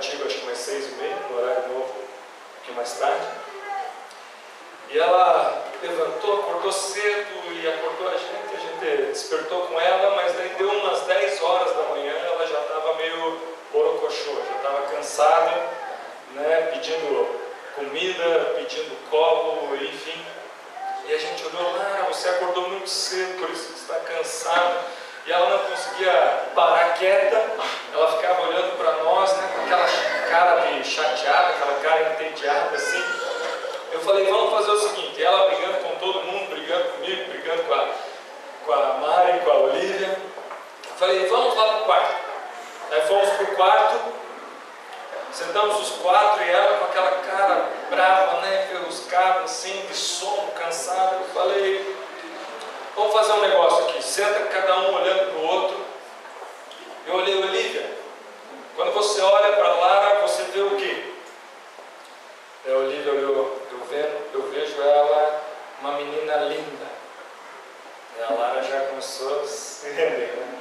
antigo, acho que mais seis e meia, no horário novo, um pouquinho mais tarde. E ela levantou, acordou cedo e acordou a gente, a gente despertou com ela, mas daí deu umas 10 horas da manhã, ela já estava meio borocochô, já estava cansada, né, pedindo comida, pedindo colo, enfim. E a gente olhou lá, você acordou muito cedo, por isso que está cansado. E ela não conseguia parar quieta, ela ficava olhando para nós, né, com aquela cara de chateada, aquela cara entediada assim. Eu falei, vamos fazer o seguinte, ela brigando com todo mundo, brigando comigo, brigando com a, com a Mari, com a Olivia. Eu falei, vamos lá para o quarto. Aí fomos para o quarto, sentamos os quatro e ela com aquela cara brava, né, ferruscada, assim, de sono, cansada. Eu falei, vamos fazer um negócio aqui, senta cada um olhando para o outro. Eu olhei, Olivia, quando você olha para Lara, você vê o quê? É, Olivia olhou, eu, eu vejo ela uma menina linda. E a Lara já começou a se render, né?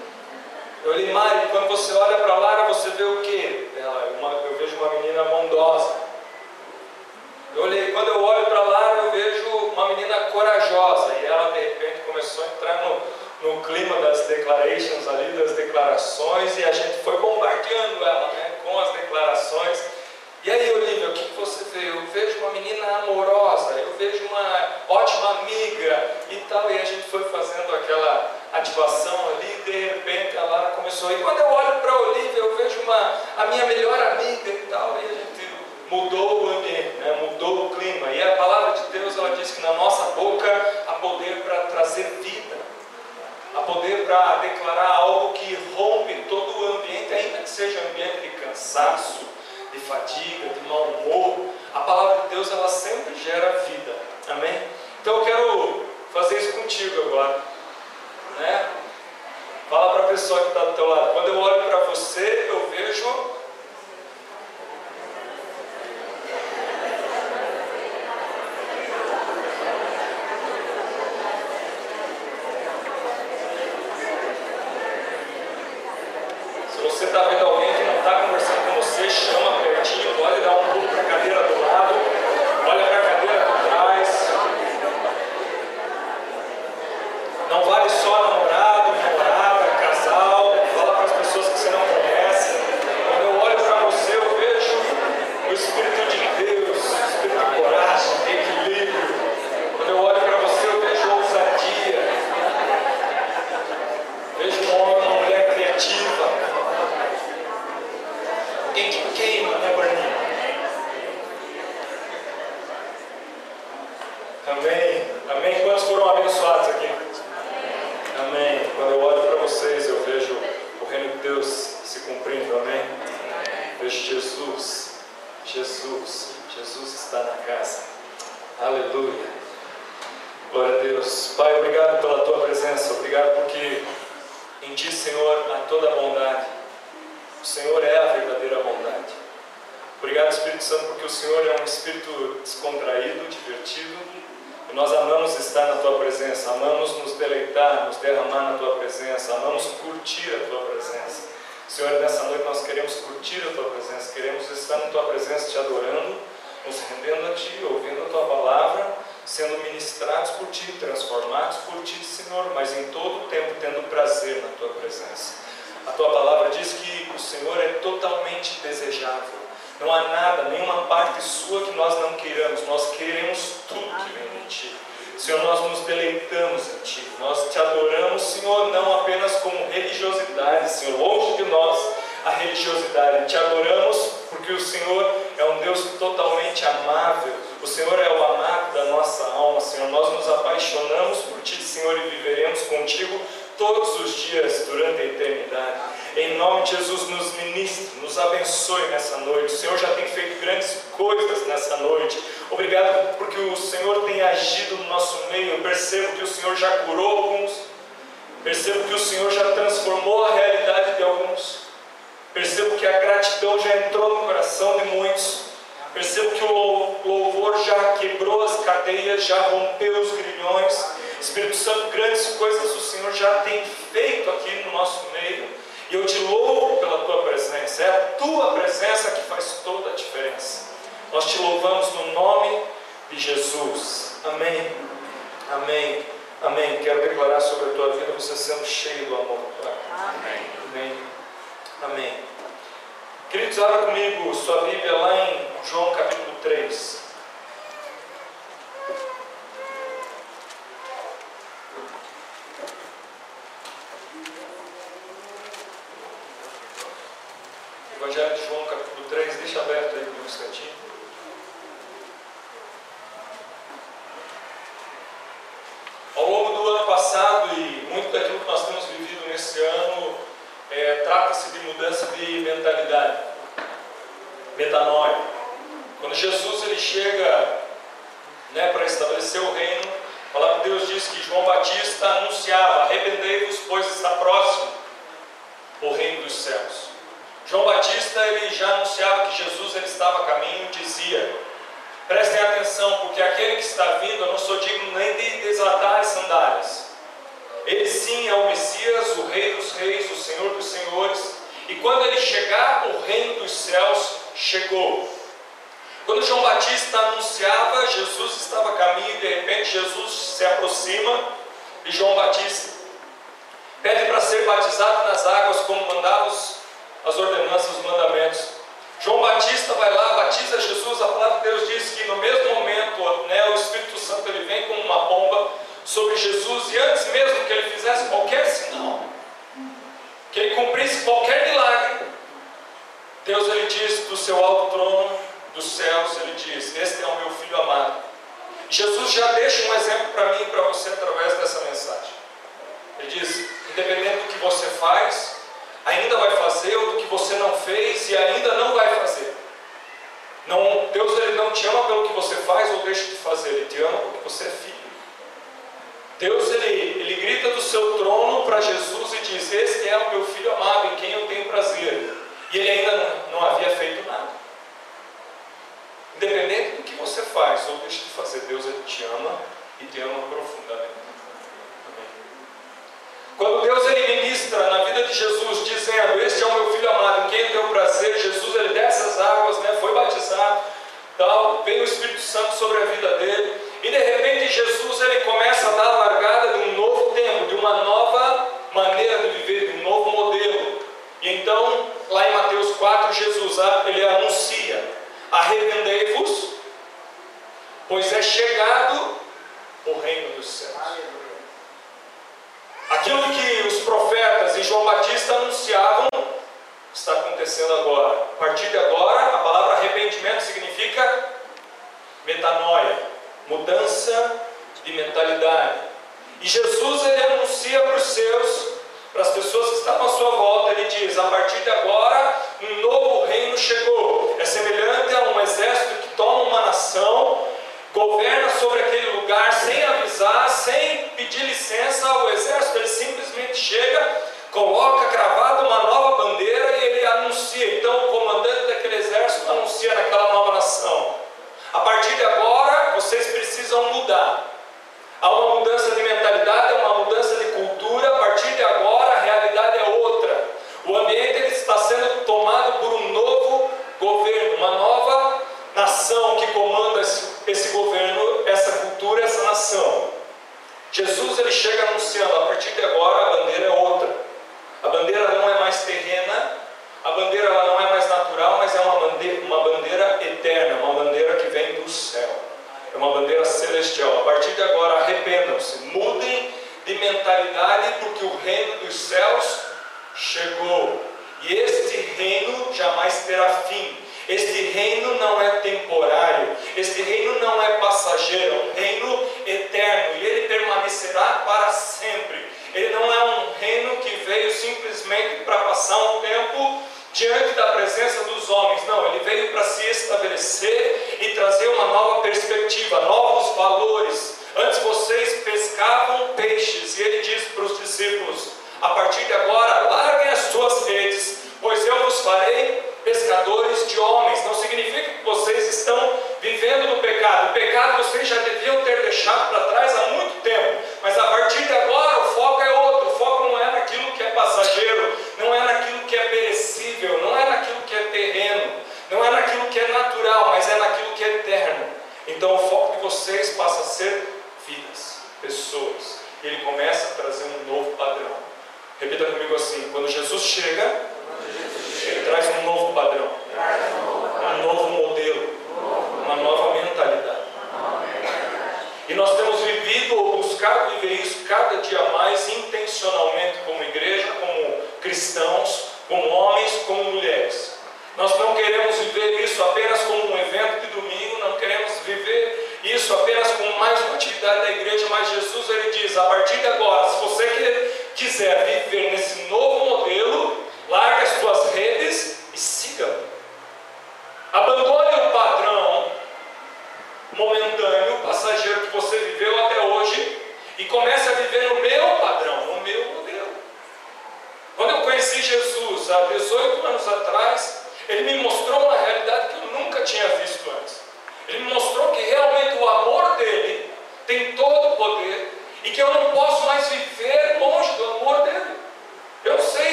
Eu olhei, Mari, quando você olha para Lara, você vê o quê? Ela, uma, eu vejo uma menina bondosa. Eu olhei, quando eu olho para Lara, eu vejo uma menina corajosa. E ela, de repente, começou a entrar no, clima das declarations ali, das declarações, e a gente foi bombardeando ela né, com as declarações. E aí, Olivia, o que você vê? Eu vejo uma menina amorosa, eu vejo uma ótima amiga e tal. E a gente foi fazendo aquela ativação ali, e de repente a Lara começou. E quando eu olho para a Olivia, eu vejo uma, a minha melhor amiga e tal. E a gente mudou o ambiente, né? mudou o clima. E a palavra de Deus, ela diz que na nossa boca há poder para trazer vida. Há poder para declarar algo que rompe todo o ambiente, ainda que seja um ambiente de cansaço, de fadiga, de mau humor, a palavra de Deus ela sempre gera vida. Amém? Então eu quero fazer isso contigo agora. Né? Fala para a pessoa que está do teu lado. Quando eu olho para você, eu vejo Se você está vendo alguém que não está conversando com você, chama pertinho, pode dar um pulo para a cadeira do lado, olha para a cadeira por trás. Não vale só namorado, namorada, casal, fala para as pessoas que você não conhece. Quando eu olho para você, eu vejo o Espírito de Deus, o Espírito de coragem, de equilíbrio. Quando eu olho para você, eu vejo ousadia. Vejo um homem, uma mulher criativa. Alguém que queima, né, Bruninho? Amém. Amém. Quantos foram abençoados aqui? Amém. Quando eu olho para vocês, eu vejo o reino de Deus se cumprindo. Amém. Vejo Jesus. Jesus. Jesus está na casa. Aleluia. Glória a Deus. Pai, obrigado pela tua presença. Obrigado porque em ti, Senhor, há toda a bondade. O Senhor é a verdadeira bondade. Obrigado, Espírito Santo, porque o Senhor é um espírito descontraído, divertido. E nós amamos estar na tua presença, amamos nos deleitar, nos derramar na tua presença, amamos curtir a tua presença. Senhor, nessa noite nós queremos curtir a tua presença, queremos estar na tua presença te adorando, nos rendendo a ti, ouvindo a tua palavra, sendo ministrados por ti, transformados por ti, Senhor, mas em todo o tempo tendo prazer na tua presença. A tua palavra diz que o Senhor é totalmente desejável, Não há nada, nenhuma parte sua que nós não queiramos. Nós queremos tudo que vem de Ti. Senhor, nós nos deleitamos em Ti. Nós te adoramos, Senhor, não apenas como religiosidade, Senhor, longe de nós a religiosidade. Te adoramos porque o Senhor é um Deus totalmente amável. O Senhor é o amado da nossa alma, Senhor. Nós nos apaixonamos por Ti, Senhor, e viveremos contigo todos os dias durante a eternidade. Em nome de Jesus, nos ministre, nos abençoe nessa noite. O Senhor já tem feito grandes coisas nessa noite. Obrigado porque o Senhor tem agido no nosso meio. Eu percebo que o Senhor já curou alguns. Percebo que o Senhor já transformou a realidade de alguns. Percebo que a gratidão já entrou no coração de muitos. Percebo que o louvor já quebrou as cadeias, já rompeu os grilhões. Espírito Santo, grandes coisas o Senhor já tem feito aqui no nosso meio. E eu te louvo pela tua presença. É a tua presença que faz toda a diferença. Nós te louvamos no nome de Jesus. Amém. Amém. Amém. Quero declarar sobre a tua vida você sendo cheio do amor do Pai. Amém. Amém. Amém. Queridos, abra comigo sua Bíblia lá em João capítulo 3. Evangelho de João, capítulo 3, deixa aberto aí por um instantinho. Ao longo do ano passado e muito daquilo que nós temos vivido nesse ano, é, trata-se de mudança de mentalidade, metanoia. Quando Jesus ele chega né, para estabelecer o reino, a palavra de Deus diz que João Batista anunciava: arrependei-vos, pois está próximo o reino dos céus. João Batista ele já anunciava que Jesus ele estava a caminho e dizia: prestem atenção, porque aquele que está vindo, eu não sou digno nem de desatar as sandálias. Ele sim é o Messias, o Rei dos Reis, o Senhor dos Senhores. E quando ele chegar, o reino dos céus chegou. Quando João Batista anunciava, Jesus estava a caminho e de repente Jesus se aproxima de João Batista. Pede para ser batizado nas águas como mandava os as ordenanças, os mandamentos. João Batista vai lá, batiza Jesus, a palavra de Deus diz que no mesmo momento né, o Espírito Santo ele vem como uma bomba sobre Jesus e antes mesmo que ele fizesse qualquer sinal, que ele cumprisse qualquer milagre, Deus ele diz do seu alto trono dos céus, ele diz: Este é o meu filho amado. Jesus já deixa um exemplo para mim e para você através dessa mensagem. Ele diz: independente do que você faz, ainda vai fazer ou do que você não fez e ainda não vai fazer. Não, Deus ele não te ama pelo que você faz ou deixa de fazer, Ele te ama porque você é filho. Deus ele, ele grita do seu trono para Jesus e diz: Este é o meu filho amado em quem eu tenho prazer. E ele ainda não, havia feito nada. Independente do que você faz ou deixa de fazer, Deus ele te ama e te ama profundamente. Quando Deus ele ministra na vida de Jesus, dizendo: Este é o meu filho amado, em quem deu prazer, Jesus ele desce as águas, né, foi batizado, tal, veio o Espírito Santo sobre a vida dele, e de repente Jesus ele começa a dar a largada de um novo tempo, de uma nova maneira de viver, de um novo modelo. E então, lá em Mateus 4, Jesus ele anuncia: Arrependei-vos, pois é chegado o reino dos céus. Aquilo que os profetas e João Batista anunciavam está acontecendo agora. A partir de agora, a palavra arrependimento significa metanoia, mudança de mentalidade. E Jesus ele anuncia para os seus, para as pessoas que estavam à sua volta, ele diz: a partir de agora, um novo reino chegou. É semelhante a um exército que toma uma nação governa sobre aquele lugar sem avisar, sem pedir licença ao exército, ele simplesmente chega, coloca cravado uma nova bandeira e ele anuncia. Então, o comandante daquele exército anuncia naquela nova nação: a partir de agora vocês precisam mudar. Há uma mudança de mentalidade, há uma mudança de cultura. A partir de agora, a realidade é outra. O ambiente está sendo tomado por um novo governo, uma nova nação que comanda esse, esse governo, essa cultura, essa nação. Jesus ele chega anunciando: a partir de agora a bandeira é outra. A bandeira não é mais terrena, a bandeira ela não é mais natural, mas é uma bandeira, uma bandeira o do céu. É uma bandeira celestial. A partir de agora, arrependam-se, mudem de mentalidade, porque o reino dos céus chegou. E este reino jamais terá fim. Este reino não é temporário, este reino não é passageiro, é um reino eterno e ele permanecerá para sempre. Ele não é um reino que veio simplesmente para passar um tempo diante da presença dos homens. Não, ele veio para se estabelecer e trazer uma nova perspectiva, novos valores. Antes vocês pescavam peixes, e ele disse para os discípulos: a partir de agora, larguem as suas redes, pois eu vos farei pescadores de homens. Não significa que vocês estão vivendo no pecado. O pecado vocês já deviam ter deixado para trás há muito tempo. Mas a partir de agora, o foco é outro. O foco não é naquilo que é passageiro, não é naquilo que é perigoso é natural, mas é naquilo que é eterno. Então o foco de vocês passa a ser vidas, pessoas. E ele começa a trazer um novo padrão. Repita comigo assim: quando Jesus chega, ele traz um novo padrão.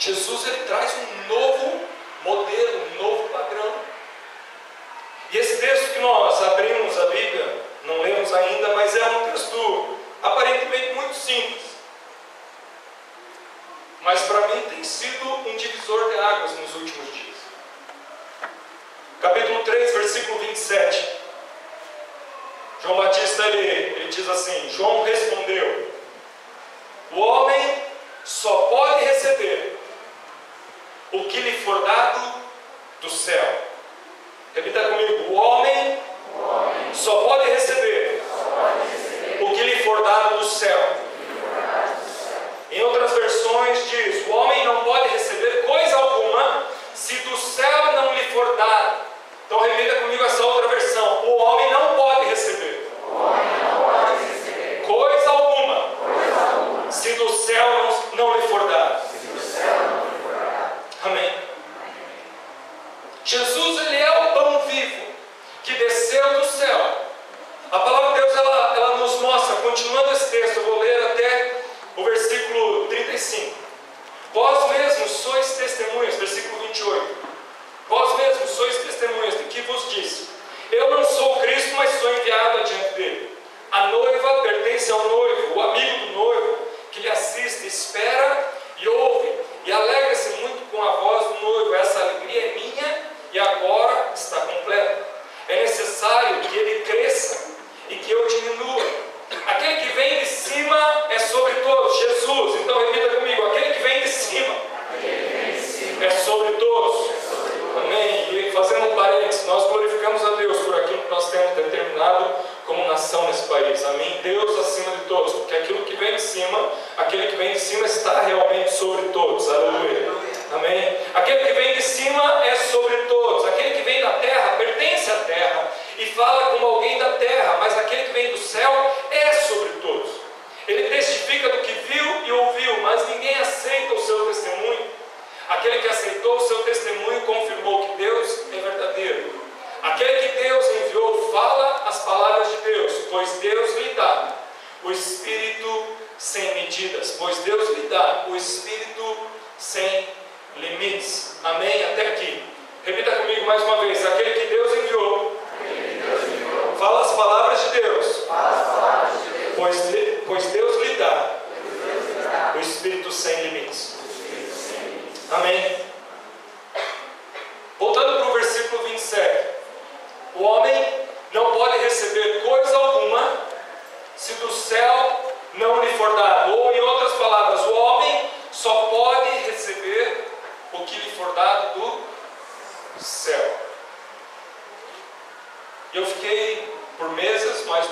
Jesus ele traz um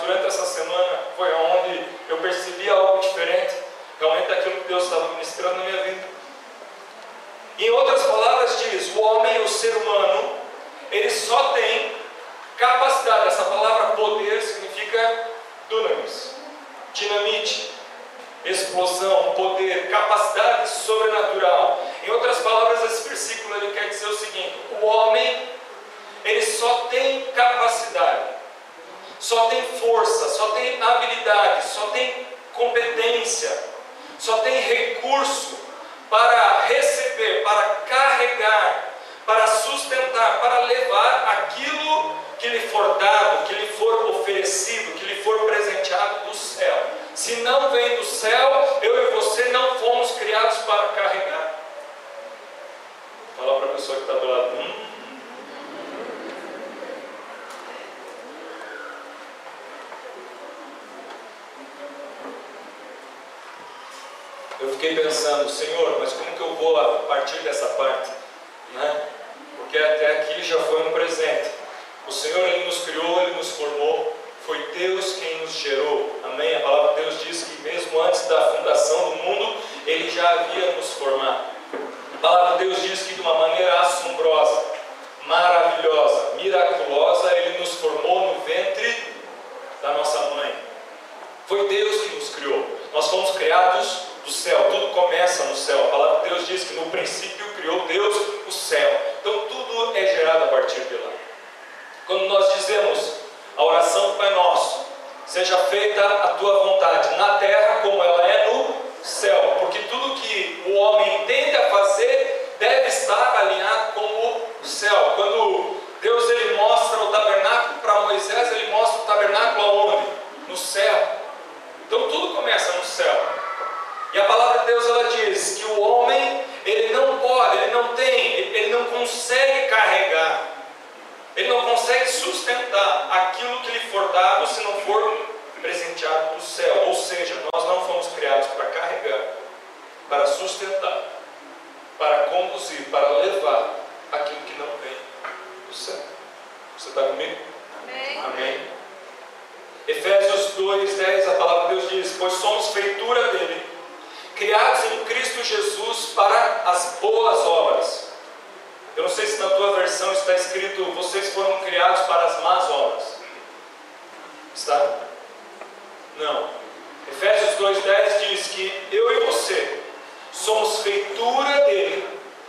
durante essa semana foi onde eu percebi algo diferente, realmente daquilo que Deus estava ministrando na minha vida. Em outras palavras, diz: o homem, o ser humano, ele só tem capacidade. Essa palavra poder significa dunamis, dinamite, explosão, poder, capacidade sobrenatural. Em outras palavras, esse versículo ele quer dizer o seguinte: o homem ele só tem capacidade, só tem força, só tem habilidade, só tem competência, só tem recurso para receber, para carregar, para sustentar, para levar aquilo que lhe for dado, que lhe for oferecido, que lhe for presenteado do céu. Se não vem do céu, eu e você não fomos criados para carregar. Fala para a pessoa que está do lado. Hum, eu fiquei pensando, Senhor, mas como que eu vou a partir dessa parte? Né? Porque aqui já foi um presente. O Senhor Ele nos criou, Ele nos formou, foi Deus quem nos gerou. Amém? A palavra de Deus diz que mesmo antes da fundação do mundo, Ele já havia nos formado. A palavra de Deus diz que de uma maneira assombrosa, maravilhosa, miraculosa, Ele nos formou no ventre da nossa mãe. Foi Deus que nos criou. Nós fomos criados do céu, tudo começa no céu. A palavra de Deus diz que no princípio criou Deus o céu. Então tudo é gerado a partir de lá. Quando nós dizemos a oração Pai Nosso, seja feita a tua vontade, na terra como ela é no céu, porque tudo que o homem tende a fazer deve estar alinhado com o céu. Quando Deus ele mostra o tabernáculo para Moisés, ele mostra o tabernáculo aonde? No céu. Então tudo começa no céu. E a palavra de Deus ela diz que o homem ele não pode, ele não tem, ele não consegue carregar, ele não consegue sustentar aquilo que lhe for dado se não for presenteado do céu. Ou seja, nós não fomos criados para carregar, para sustentar, para conduzir, para levar aquilo que não vem do céu. Você está comigo? Amém. Amém. Efésios 2,10, a palavra de Deus diz: Pois somos feitura dele criados em Cristo Jesus para as boas obras. Eu não sei se na tua versão está escrito, vocês foram criados para as más obras. Está? Não. Efésios 2,10 diz que eu e você somos feitura dele,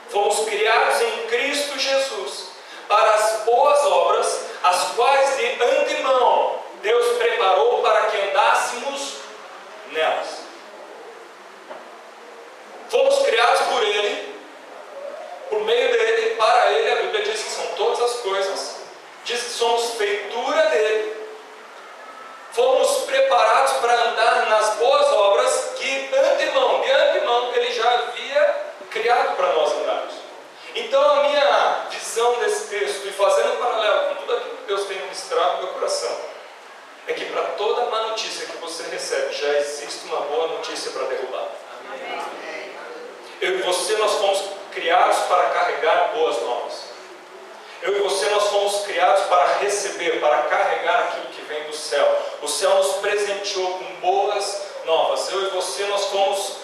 fomos criados em Cristo Jesus para as boas obras, as quais de antemão Deus preparou para que andássemos nelas. Fomos criados por Ele, por meio dele, para Ele. A Bíblia diz que são todas as coisas. Diz que somos feitura dele. Fomos preparados para andar nas boas obras que antemão, de antemão, Ele já havia criado para nós andarmos. Então a minha visão desse texto, e fazendo um paralelo com tudo aquilo que Deus tem ministrado no meu coração, é que para toda má notícia que você recebe, já existe uma boa notícia para derrubar. Amém. Eu e você nós fomos criados para carregar boas novas. Eu e você nós fomos criados para receber, para carregar aquilo que vem do céu. O céu nos presenteou com boas novas. Eu e você nós fomos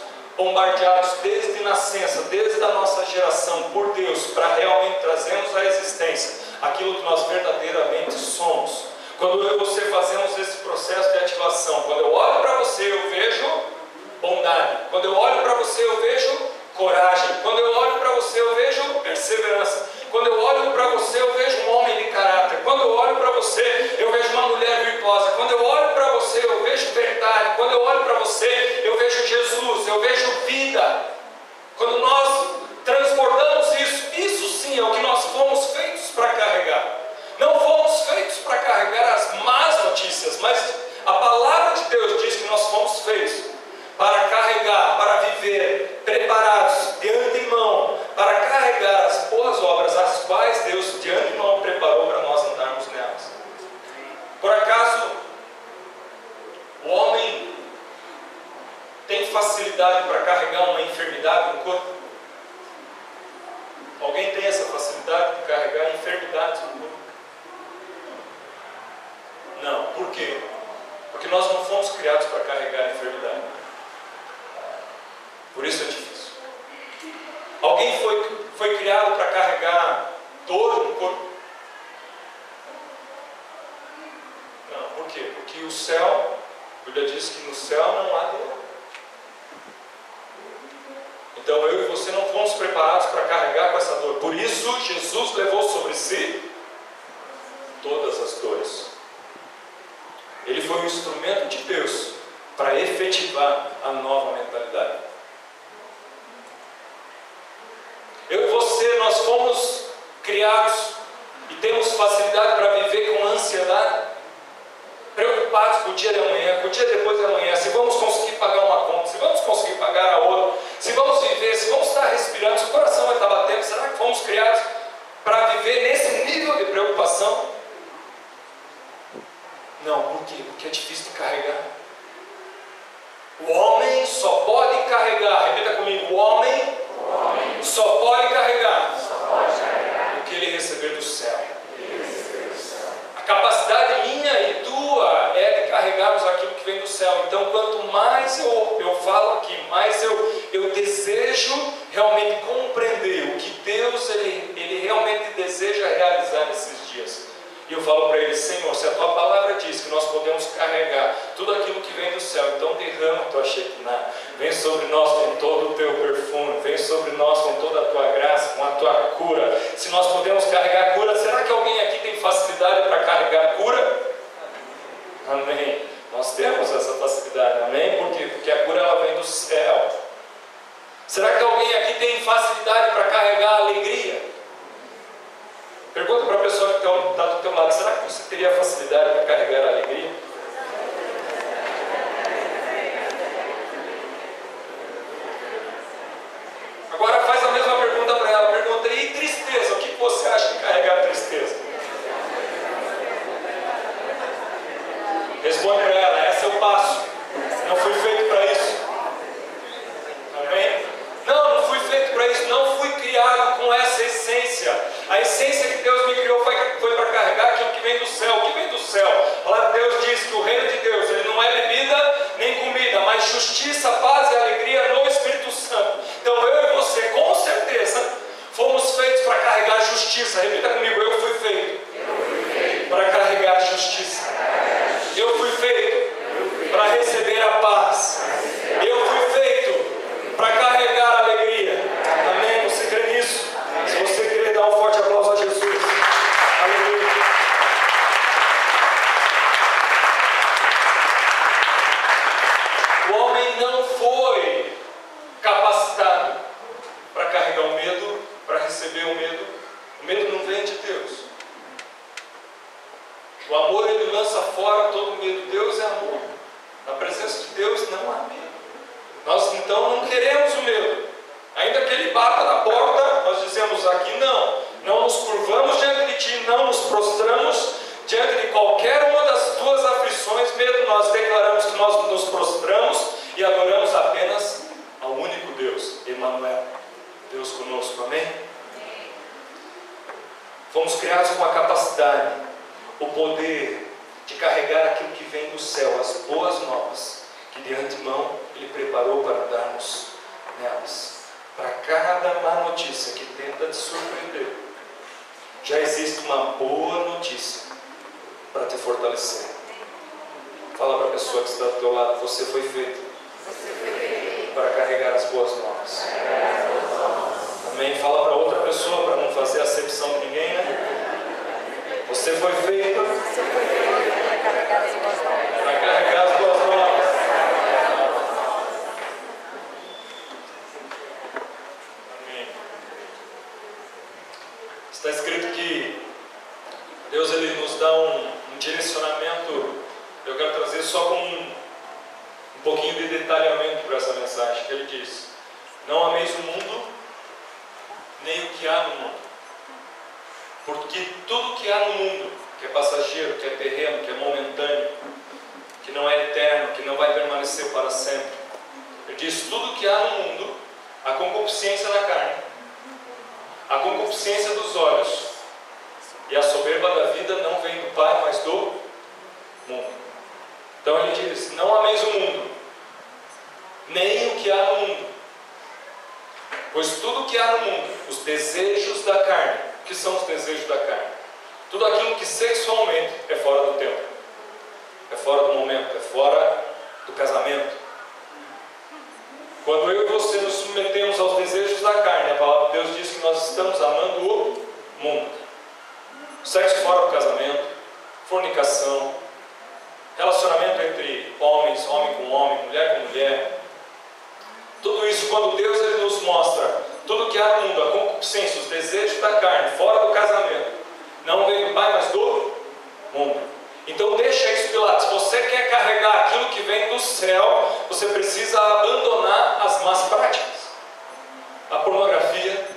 bombardeados desde nascença, desde a nossa geração, por Deus, para realmente trazermos à existência aquilo que nós verdadeiramente somos. Quando eu e você fazemos esse processo de ativação, quando eu olho para você, eu vejo bondade. Quando eu olho para você, eu vejo coragem. Quando eu olho para você, eu vejo perseverança. Quando eu olho para você, eu vejo um homem de caráter. Quando eu olho para você, eu vejo uma mulher virtuosa. Quando eu olho para você, eu vejo verdade. Quando eu eu vejo vida. Quando nós transbordamos isso, isso sim é o que nós fomos feitos para carregar. Não fomos feitos para carregar as más notícias, mas a palavra de Deus diz que nós fomos feitos para carregar, para viver preparados de antemão, para carregar as boas obras, as quais Deus de antemão preparou para nós andarmos nelas. Por acaso, o homem tem facilidade para carregar uma enfermidade no corpo? Alguém tem essa facilidade de carregar enfermidades no corpo? Não. Por quê? Porque nós não fomos criados para carregar a enfermidade. Por isso é difícil. Alguém foi, foi criado para carregar dor no corpo? Não. Por quê? Porque o céu, a Bíblia diz que no céu não há dor. Então eu e você não fomos preparados para carregar com essa dor. Por isso Jesus levou sobre si todas as dores. Ele foi um instrumento de Deus para efetivar a nova mentalidade. Eu e você, nós fomos criados e temos facilidade para viver com ansiedade, preocupados com o dia de amanhã, com o dia depois de amanhã, se vamos conseguir pagar uma conta, se vamos conseguir pagar a outra, se vamos viver, se vamos estar respirando, se o coração vai estar batendo, será que fomos criados para viver nesse nível de preocupação? Não, por quê? Porque é difícil de carregar. O homem só pode carregar, repita comigo, o homem, o homem só, pode carregar, só pode carregar o que ele receber do céu. A capacidade minha e tua é de carregarmos aquilo que vem do céu. Então, quanto mais eu, eu falo aqui, mais eu, eu desejo realmente compreender o que Deus ele, ele realmente deseja realizar nesses dias. E eu falo para ele, Senhor, se a tua palavra diz que nós podemos carregar tudo aquilo que vem do céu, então derrama a tua Shekinah, vem sobre nós com todo o teu perfume, vem sobre nós com toda a tua graça, com a tua cura. Se nós podemos carregar cura, será que alguém aqui tem facilidade para carregar cura? Amém. Nós temos essa facilidade, amém? Por quê? Porque a cura ela vem do céu. Será que alguém aqui tem facilidade para carregar alegria? Pergunta para a pessoa que está do teu lado, será que você teria facilidade para carregar a alegria? Feito para carregar as boas novas. só com um, um pouquinho de detalhamento para essa mensagem, que ele diz: Não ameis o mundo, nem o que há no mundo. Porque tudo que há no mundo, que é passageiro, que é terreno, que é momentâneo, que não é eterno, que não vai permanecer para sempre. Ele diz: tudo que há no mundo, a concupiscência da carne, a concupiscência dos olhos e a soberba da vida não vem do Pai, mas do mundo. Então ele diz: Não ameis o mundo, nem o que há no mundo. Pois tudo que há no mundo, os desejos da carne, o que são os desejos da carne? Tudo aquilo que sexualmente é fora do tempo, é fora do momento, é fora do casamento. Quando eu e você nos submetemos aos desejos da carne, a palavra de Deus diz que nós estamos amando o mundo. Sexo fora do casamento, fornicação, relacionamento entre homens, homem com homem, mulher com mulher. Tudo isso, quando Deus ele nos mostra tudo que há no mundo, a concupiscência, os desejos da carne, fora do casamento, não vem do Pai, mas do mundo. Então deixa isso de lado. Se você quer carregar aquilo que vem do céu, você precisa abandonar as más práticas. A pornografia,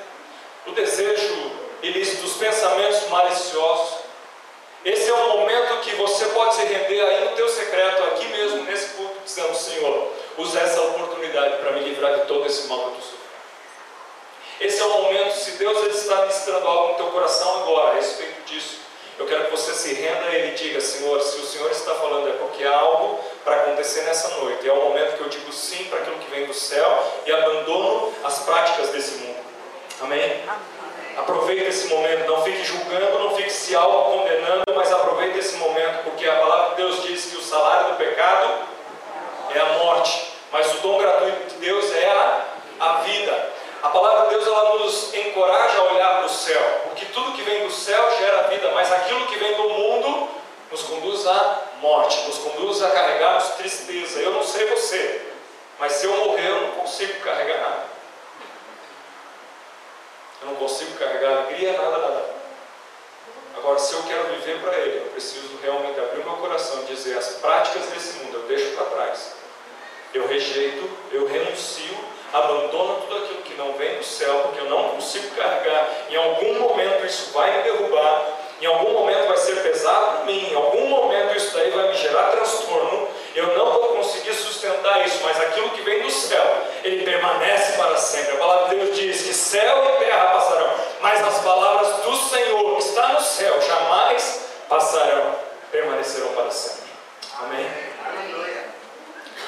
o desejo ilícito, os pensamentos maliciosos. Esse é um momento que você pode se render aí no teu secreto, aqui mesmo, nesse culto, dizendo, Senhor, usa essa oportunidade para me livrar de todo esse mal que eu sofrendo. Esse é o momento, se Deus está ministrando algo no teu coração agora, a respeito disso, eu quero que você se renda e ele diga, Senhor, se o Senhor está falando é porque há algo para acontecer nessa noite. É o momento que eu digo sim para aquilo que vem do céu e abandono as práticas desse mundo. Amém? Amém. Aproveite esse momento, não fique julgando, não fique se auto-condenando, mas aproveite esse momento, porque a palavra de Deus diz que o salário do pecado é a morte, mas o dom gratuito de Deus é a, a vida. A palavra de Deus ela nos encoraja a olhar para o céu, tudo que vem do céu gera vida, mas aquilo que vem do mundo nos conduz à morte, nos conduz a carregarmos tristeza. Eu não sei você, mas se eu morrer, eu não consigo carregar nada. Eu não consigo carregar alegria, nada, nada. Agora, se eu quero viver para Ele, eu preciso realmente abrir meu coração e dizer: as práticas desse mundo eu deixo para trás. Eu rejeito, eu renuncio abandona tudo aquilo que não vem do céu, porque eu não consigo carregar. Em algum momento isso vai me derrubar, em algum momento vai ser pesado para mim, em algum momento isso daí vai me gerar transtorno. Eu não vou conseguir sustentar isso, mas aquilo que vem do céu, ele permanece para sempre. A palavra de Deus diz que céu e terra passarão, mas as palavras do Senhor que está no céu jamais passarão, permanecerão para sempre. Amém? Aleluia.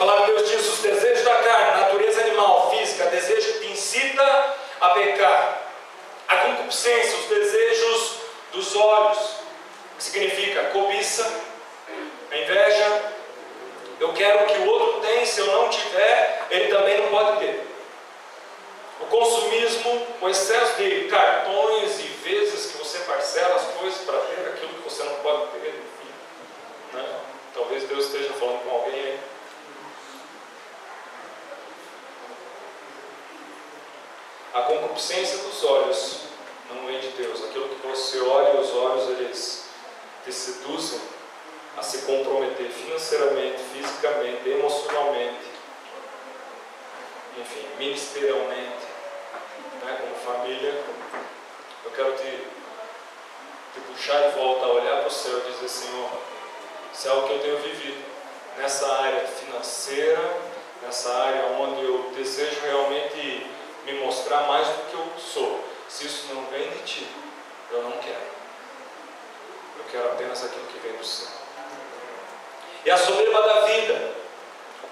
Palavra de Deus diz: os desejos da carne, natureza animal, física, desejo que incita a pecar. A concupiscência, os desejos dos olhos, que significa cobiça, inveja. Eu quero que o outro tem, se eu não tiver, ele também não pode ter. O consumismo, o excesso de cartões e vezes que você parcela as coisas para ter aquilo que você não pode ter, enfim. Né? Talvez Deus esteja falando com alguém aí. A concupiscência dos olhos não vem de Deus. Aquilo que você olha, os olhos eles te seduzem a se comprometer financeiramente, fisicamente, emocionalmente, enfim, ministerialmente, né, como família. Eu quero te, te puxar de volta olhar para o céu e dizer: Senhor, isso é algo que eu tenho vivido nessa área financeira, nessa área onde eu desejo realmente me mostrar mais do que eu sou. Se isso não vem de ti, eu não quero. Eu quero apenas aquilo que vem do céu. E a soberba da vida,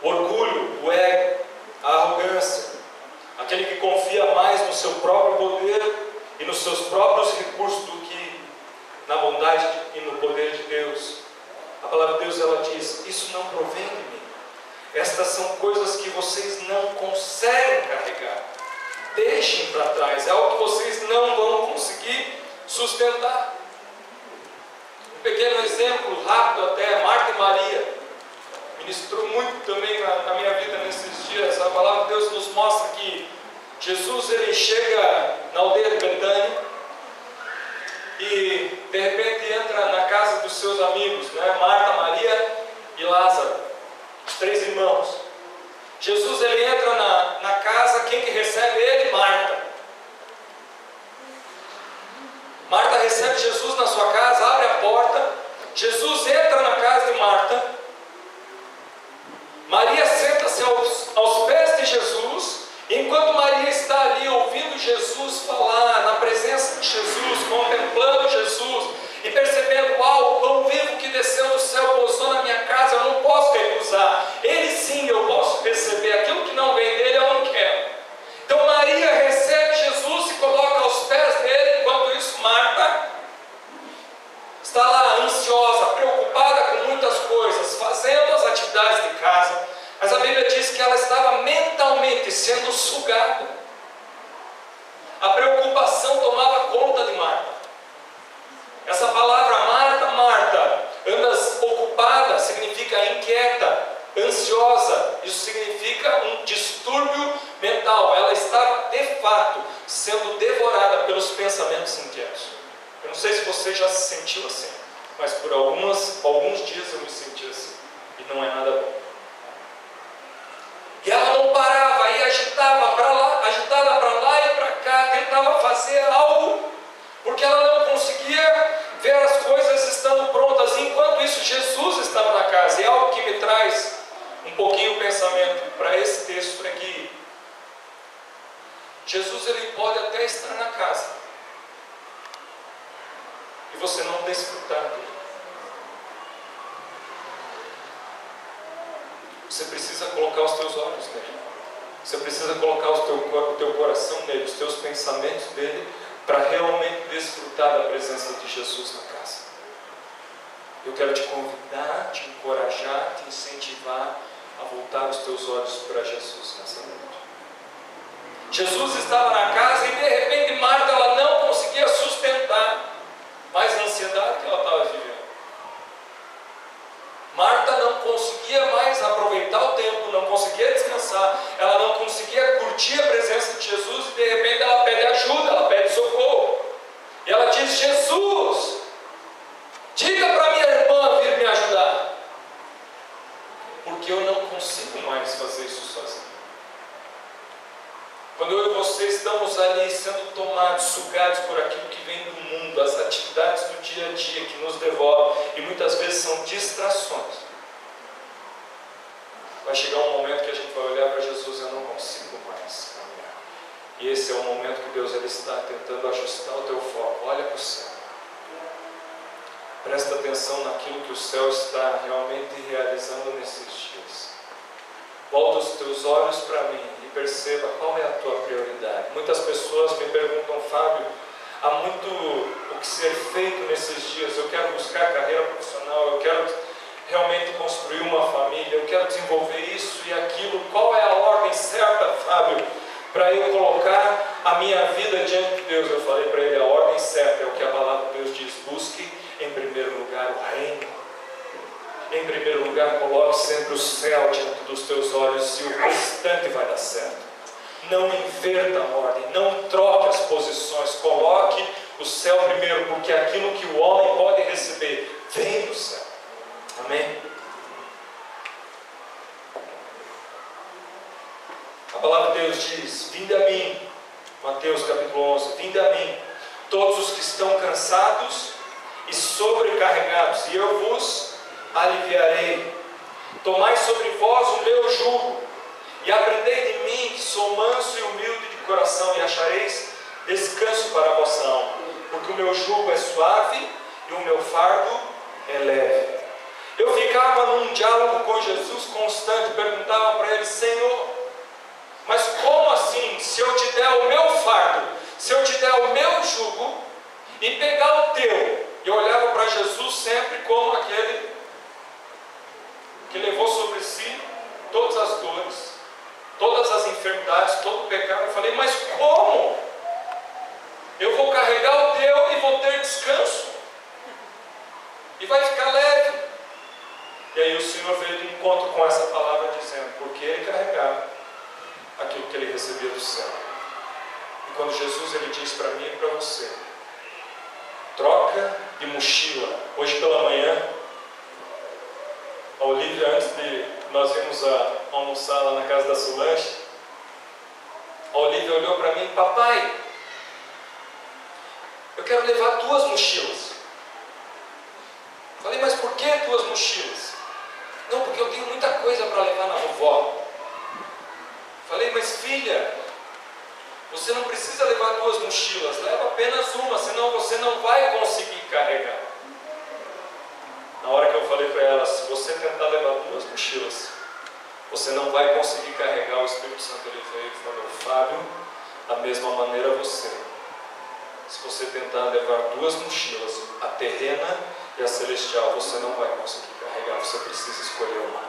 o orgulho, o ego, a arrogância, aquele que confia mais no seu próprio poder e nos seus próprios recursos do que na bondade e no poder de Deus. A palavra de Deus ela diz: Isso não provém de mim. Estas são coisas que vocês não conseguem carregar deixem para trás, é algo que vocês não vão conseguir sustentar. Um pequeno exemplo, rápido até, Marta e Maria, ministrou muito também na, na minha vida nesses dias. A palavra de Deus nos mostra que Jesus ele chega na aldeia de Betânia e de repente entra na casa dos seus amigos, né? Marta, Maria e Lázaro. três irmãos. Jesus ele entra na, na casa, quem que recebe ele? Marta. Marta recebe Jesus na sua casa, abre a porta. Jesus entra na casa de Marta. Maria senta-se aos, aos pés de Jesus. Enquanto Maria está ali ouvindo Jesus falar, na presença de Jesus, contemplando Jesus e percebendo, uau, o pão vivo que desceu do céu pousou na minha casa, eu não posso recusar. Ele sim eu posso receber. Aquilo que não vem dele eu não quero. Então Maria recebe Jesus, se coloca aos pés dele, enquanto isso Marta está lá ansiosa, preocupada com muitas coisas, fazendo as atividades de casa, mas a Bíblia diz que ela estava mentalmente sendo sugada. A preocupação tomava conta de Marta. Essa palavra Marta, Marta, andas ocupada, significa inquieta, ansiosa, isso significa um distúrbio mental. Ela está de fato sendo devorada pelos pensamentos inquietos. Eu não sei se você já se sentiu assim, mas por algumas, alguns dias eu me senti assim, e não é nada bom. E ela não parava, e agitava para lá, agitada para lá e para cá, tentava fazer algo, porque ela não conseguia ver as coisas estando prontas. E enquanto isso, Jesus estava na casa. E algo que me traz um pouquinho o pensamento para esse texto é que Jesus ele pode até estar na casa e você não desfrutar dele. Você precisa colocar os teus olhos nele. Você precisa colocar o teu, o teu coração nele, os teus pensamentos nele, para realmente desfrutar da presença de Jesus na casa. Eu quero te convidar, te encorajar, te incentivar a voltar os teus olhos para Jesus nessa noite. Jesus estava na casa e de repente Marta ela não conseguia sustentar mais a ansiedade que ela estava vivendo. Marta não conseguia mais aproveitar o tempo, não conseguia descansar, ela não conseguia curtir a presença de Jesus e de repente ela pede ajuda, ela pede socorro. E ela diz: Jesus, diga para minha porque eu não consigo mais fazer isso sozinho. Quando eu e você estamos ali sendo tomados, sugados por aquilo que vem do mundo, as atividades do dia a dia que nos devoram e muitas vezes são distrações, vai chegar um momento que a gente vai olhar para Jesus e eu não consigo mais caminhar. E esse é o momento que Deus ele está tentando ajustar o teu foco. Olha para o céu. Presta atenção naquilo que o céu está realmente realizando nesses dias. Volta os teus olhos para mim e perceba qual é a tua prioridade. Muitas pessoas me perguntam, Fábio, há muito o que ser feito nesses dias. Eu quero buscar carreira profissional, eu quero realmente construir uma família, eu quero desenvolver isso e aquilo. Qual é a ordem certa, Fábio, para eu colocar a minha vida diante de Deus? Eu falei para ele: a ordem certa é o que a palavra de Deus diz: busque em primeiro lugar o reino em primeiro lugar, coloque sempre o céu diante dos teus olhos e o restante vai dar certo. Não inverta a ordem, não troque as posições, coloque o céu primeiro, porque aquilo que o homem pode receber vem do céu. Amém? A palavra de Deus diz: Vinde a mim, Mateus capítulo 11: Vinde a mim, todos os que estão cansados e sobrecarregados, e eu vos aliviarei. Tomai sobre vós o meu jugo e aprendei de mim, que sou manso e humilde de coração, e achareis descanso para a vossa alma, porque o meu jugo é suave e o meu fardo é leve. Eu ficava num diálogo com Jesus constante, perguntava para ele: Senhor, mas como assim? Se eu te der o meu fardo, se eu te der o meu jugo e pegar o teu, eu olhava para Jesus sempre como aquele que levou sobre si todas as dores, todas as enfermidades, todo o pecado. Eu falei, mas como? Eu vou carregar o teu e vou ter descanso. E vai ficar leve. E aí o Senhor veio de encontro com essa palavra dizendo, porque ele carregava aquilo que ele recebia do céu. E quando Jesus ele diz para mim e para você, troca de mochila. Hoje pela manhã, a Olivia, antes de nós vimos a, almoçar lá na casa da Solange, a Olivia olhou para mim, papai, eu quero levar duas mochilas. Falei, mas por que duas mochilas? Não, porque eu tenho muita coisa para levar na vovó. Falei, mas filha, você não precisa levar duas mochilas, leva apenas uma, senão você não vai conseguir carregar. Na hora que eu falei para ela, se você tentar levar duas mochilas, você não vai conseguir carregar o Espírito Santo. Ele veio e falou, Fábio, da mesma maneira você. Se você tentar levar duas mochilas, a terrena e a celestial, você não vai conseguir carregar, você precisa escolher uma.